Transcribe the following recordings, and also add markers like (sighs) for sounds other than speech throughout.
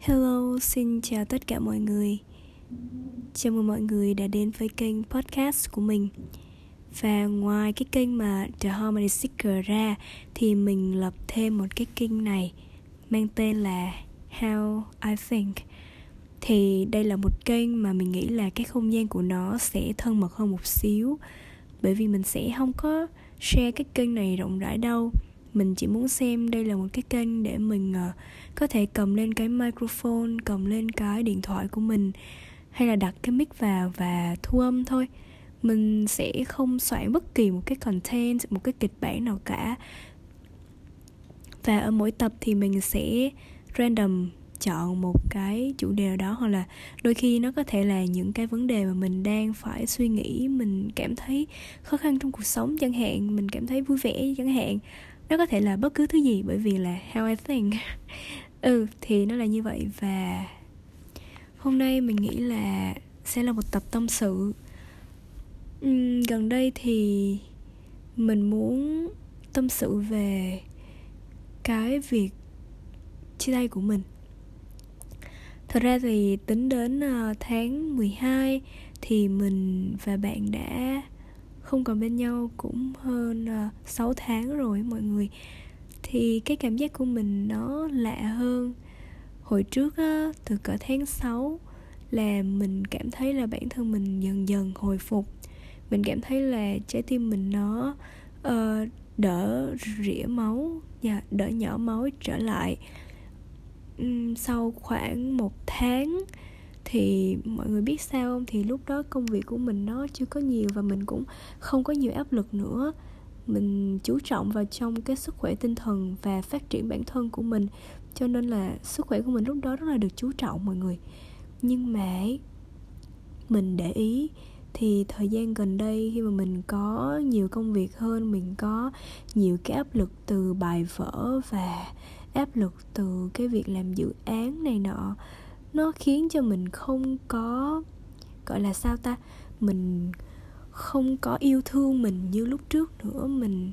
Hello, xin chào tất cả mọi người. Chào mừng mọi người đã đến với kênh podcast của mình. Và ngoài cái kênh mà The Harmony Seeker ra Thì mình lập thêm một cái kênh này Mang tên là How I Think. Thì đây là một kênh mà mình nghĩ là cái không gian của nó sẽ thân mật hơn một xíu Bởi vì mình sẽ không có share cái kênh này rộng rãi đâu mình chỉ muốn xem đây là một cái kênh để mình uh, có thể cầm lên cái microphone cầm lên cái điện thoại của mình hay là đặt cái mic vào và thu âm thôi. Mình sẽ không soạn bất kỳ một cái content một cái kịch bản nào cả. Và ở mỗi tập thì mình sẽ random chọn một cái chủ đề nào đó hoặc là đôi khi nó có thể là những cái vấn đề mà mình đang phải suy nghĩ mình cảm thấy khó khăn trong cuộc sống chẳng hạn mình cảm thấy vui vẻ chẳng hạn nó có thể là bất cứ thứ gì bởi vì là how I think. (laughs) Ừ thì nó là như vậy. Và hôm nay mình nghĩ là sẽ là một tập tâm sự. Uhm, gần đây thì mình muốn tâm sự về cái việc chia tay của mình. Thật ra thì tính đến ờ, tháng 12 thì mình và bạn đã không còn bên nhau cũng hơn à, uh, 6 tháng rồi mọi người. Thì cái cảm giác của mình nó lạ hơn. Hồi trước á, từ cỡ tháng 6 là mình cảm thấy là bản thân mình dần dần hồi phục. Mình cảm thấy là trái tim mình nó uh, đỡ rỉa máu và đỡ nhỏ máu trở lại. Um, sau khoảng một tháng thì mọi người biết sao không? Thì lúc đó công việc của mình nó chưa có nhiều và mình cũng không có nhiều áp lực nữa. Mình chú trọng vào trong cái sức khỏe tinh thần và phát triển bản thân của mình. Cho nên là sức khỏe của mình lúc đó rất là được chú trọng mọi người. Nhưng mà mình để ý thì thời gian gần đây khi mà mình có nhiều công việc hơn, mình có nhiều cái áp lực từ bài vở và áp lực từ cái việc làm dự án này nọ nó khiến cho mình không có, gọi là sao ta? Mình không có yêu thương mình như lúc trước nữa. Mình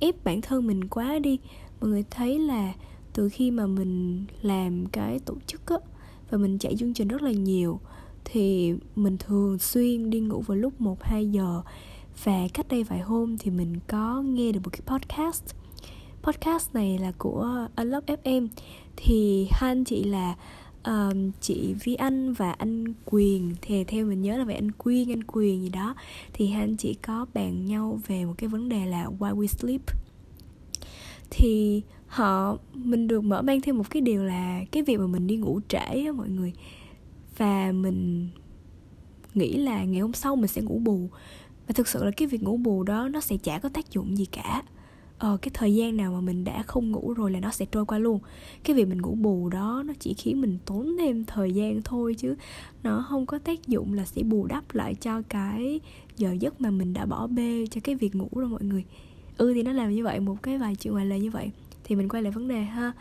ép bản thân mình quá đi. Mọi người thấy là từ khi mà mình làm cái tổ chức á, và mình chạy chương trình rất là nhiều, thì mình thường xuyên đi ngủ vào lúc 1 2 giờ. Và cách đây vài hôm thì mình có nghe được một cái podcast. Podcast này là của Unlock FM thì hai anh chị là um, chị Vi Anh và anh Quyền thì theo mình nhớ là về anh Quyên anh Quyền gì đó. Thì hai anh chị có bàn nhau về một cái vấn đề là why we sleep. Thì họ mình được mở mang thêm một cái điều là cái việc mà mình đi ngủ trễ á mọi người. Và mình nghĩ là ngày hôm sau mình sẽ ngủ bù. Và thực sự là cái việc ngủ bù đó nó sẽ chả có tác dụng gì cả ờ cái thời gian nào mà mình đã không ngủ rồi là nó sẽ trôi qua luôn. Cái việc mình ngủ bù đó, nó chỉ khiến mình tốn thêm thời gian thôi chứ nó không có tác dụng là sẽ bù đắp lại cho cái giờ giấc mà mình đã bỏ bê cho cái việc ngủ rồi mọi người. Ừ thì nó làm như vậy, một cái vài chuyện ngoài lời như vậy thì mình quay lại vấn đề ha.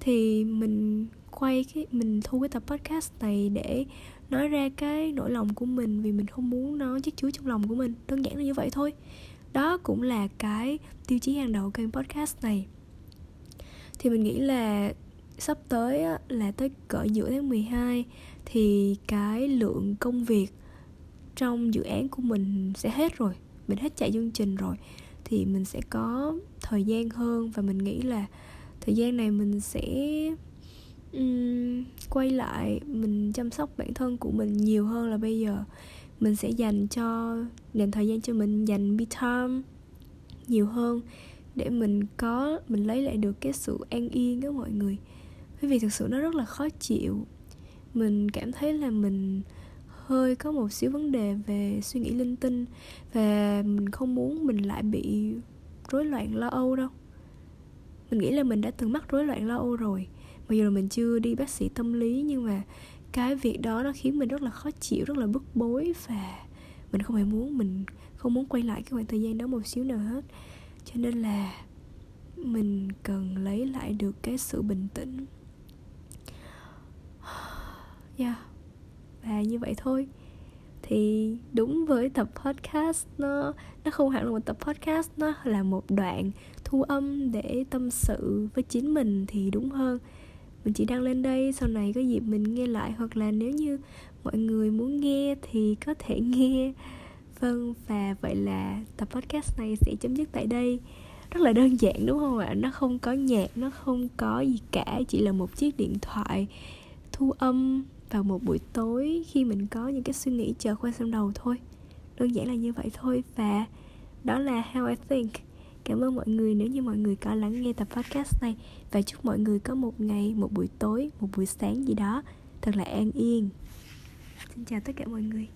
Thì mình quay cái, mình thu cái tập podcast này để nói ra cái nỗi lòng của mình vì mình không muốn nó chất chứa trong lòng của mình. Đơn giản là như vậy thôi đó cũng là cái tiêu chí hàng đầu kênh podcast này. Thì mình nghĩ là sắp tới là tới cỡ giữa tháng 12 thì cái lượng công việc trong dự án của mình sẽ hết rồi mình hết chạy chương trình rồi. Thì mình sẽ có thời gian hơn và mình nghĩ là thời gian này mình sẽ um, quay lại mình chăm sóc bản thân của mình nhiều hơn là bây giờ mình sẽ dành cho dành thời gian cho mình, dành me time nhiều hơn để mình có, mình lấy lại được cái sự an yên đó mọi người. Bởi vì thực sự nó rất là khó chịu. Mình cảm thấy là mình hơi có một xíu vấn đề về suy nghĩ linh tinh và mình không muốn mình lại bị rối loạn lo âu đâu. Mình nghĩ là mình đã từng mắc rối loạn lo âu rồi. Mặc dù là mình chưa đi bác sĩ tâm lý nhưng mà cái việc đó nó khiến mình rất là khó chịu, rất là bức bối và mình không hề muốn, mình không muốn quay lại cái khoảng thời gian đó một xíu nào hết. Cho nên là mình cần lấy lại được cái sự bình tĩnh. (sighs) Yeah. Và như vậy thôi. Thì đúng với tập podcast nó nó không hẳn là một tập podcast, nó là một đoạn thu âm để tâm sự với chính mình thì đúng hơn mình chỉ đăng lên đây, sau này có dịp mình nghe lại, hoặc là nếu như mọi người muốn nghe thì có thể (laughs) nghe. Vâng và vậy là tập podcast này sẽ chấm dứt tại đây. Rất là đơn giản, đúng không ạ? Nó không có nhạc, nó không có gì cả, chỉ là một chiếc điện thoại thu âm vào một buổi tối khi mình có những cái suy nghĩ chờ qua trong đầu thôi. Đơn giản là như vậy thôi, và đó là how I think cảm ơn mọi người nếu như mọi người có lắng nghe tập podcast này. Và chúc mọi người có một ngày, một buổi tối, một buổi sáng gì đó. Thật là an yên. Xin chào tất cả mọi người.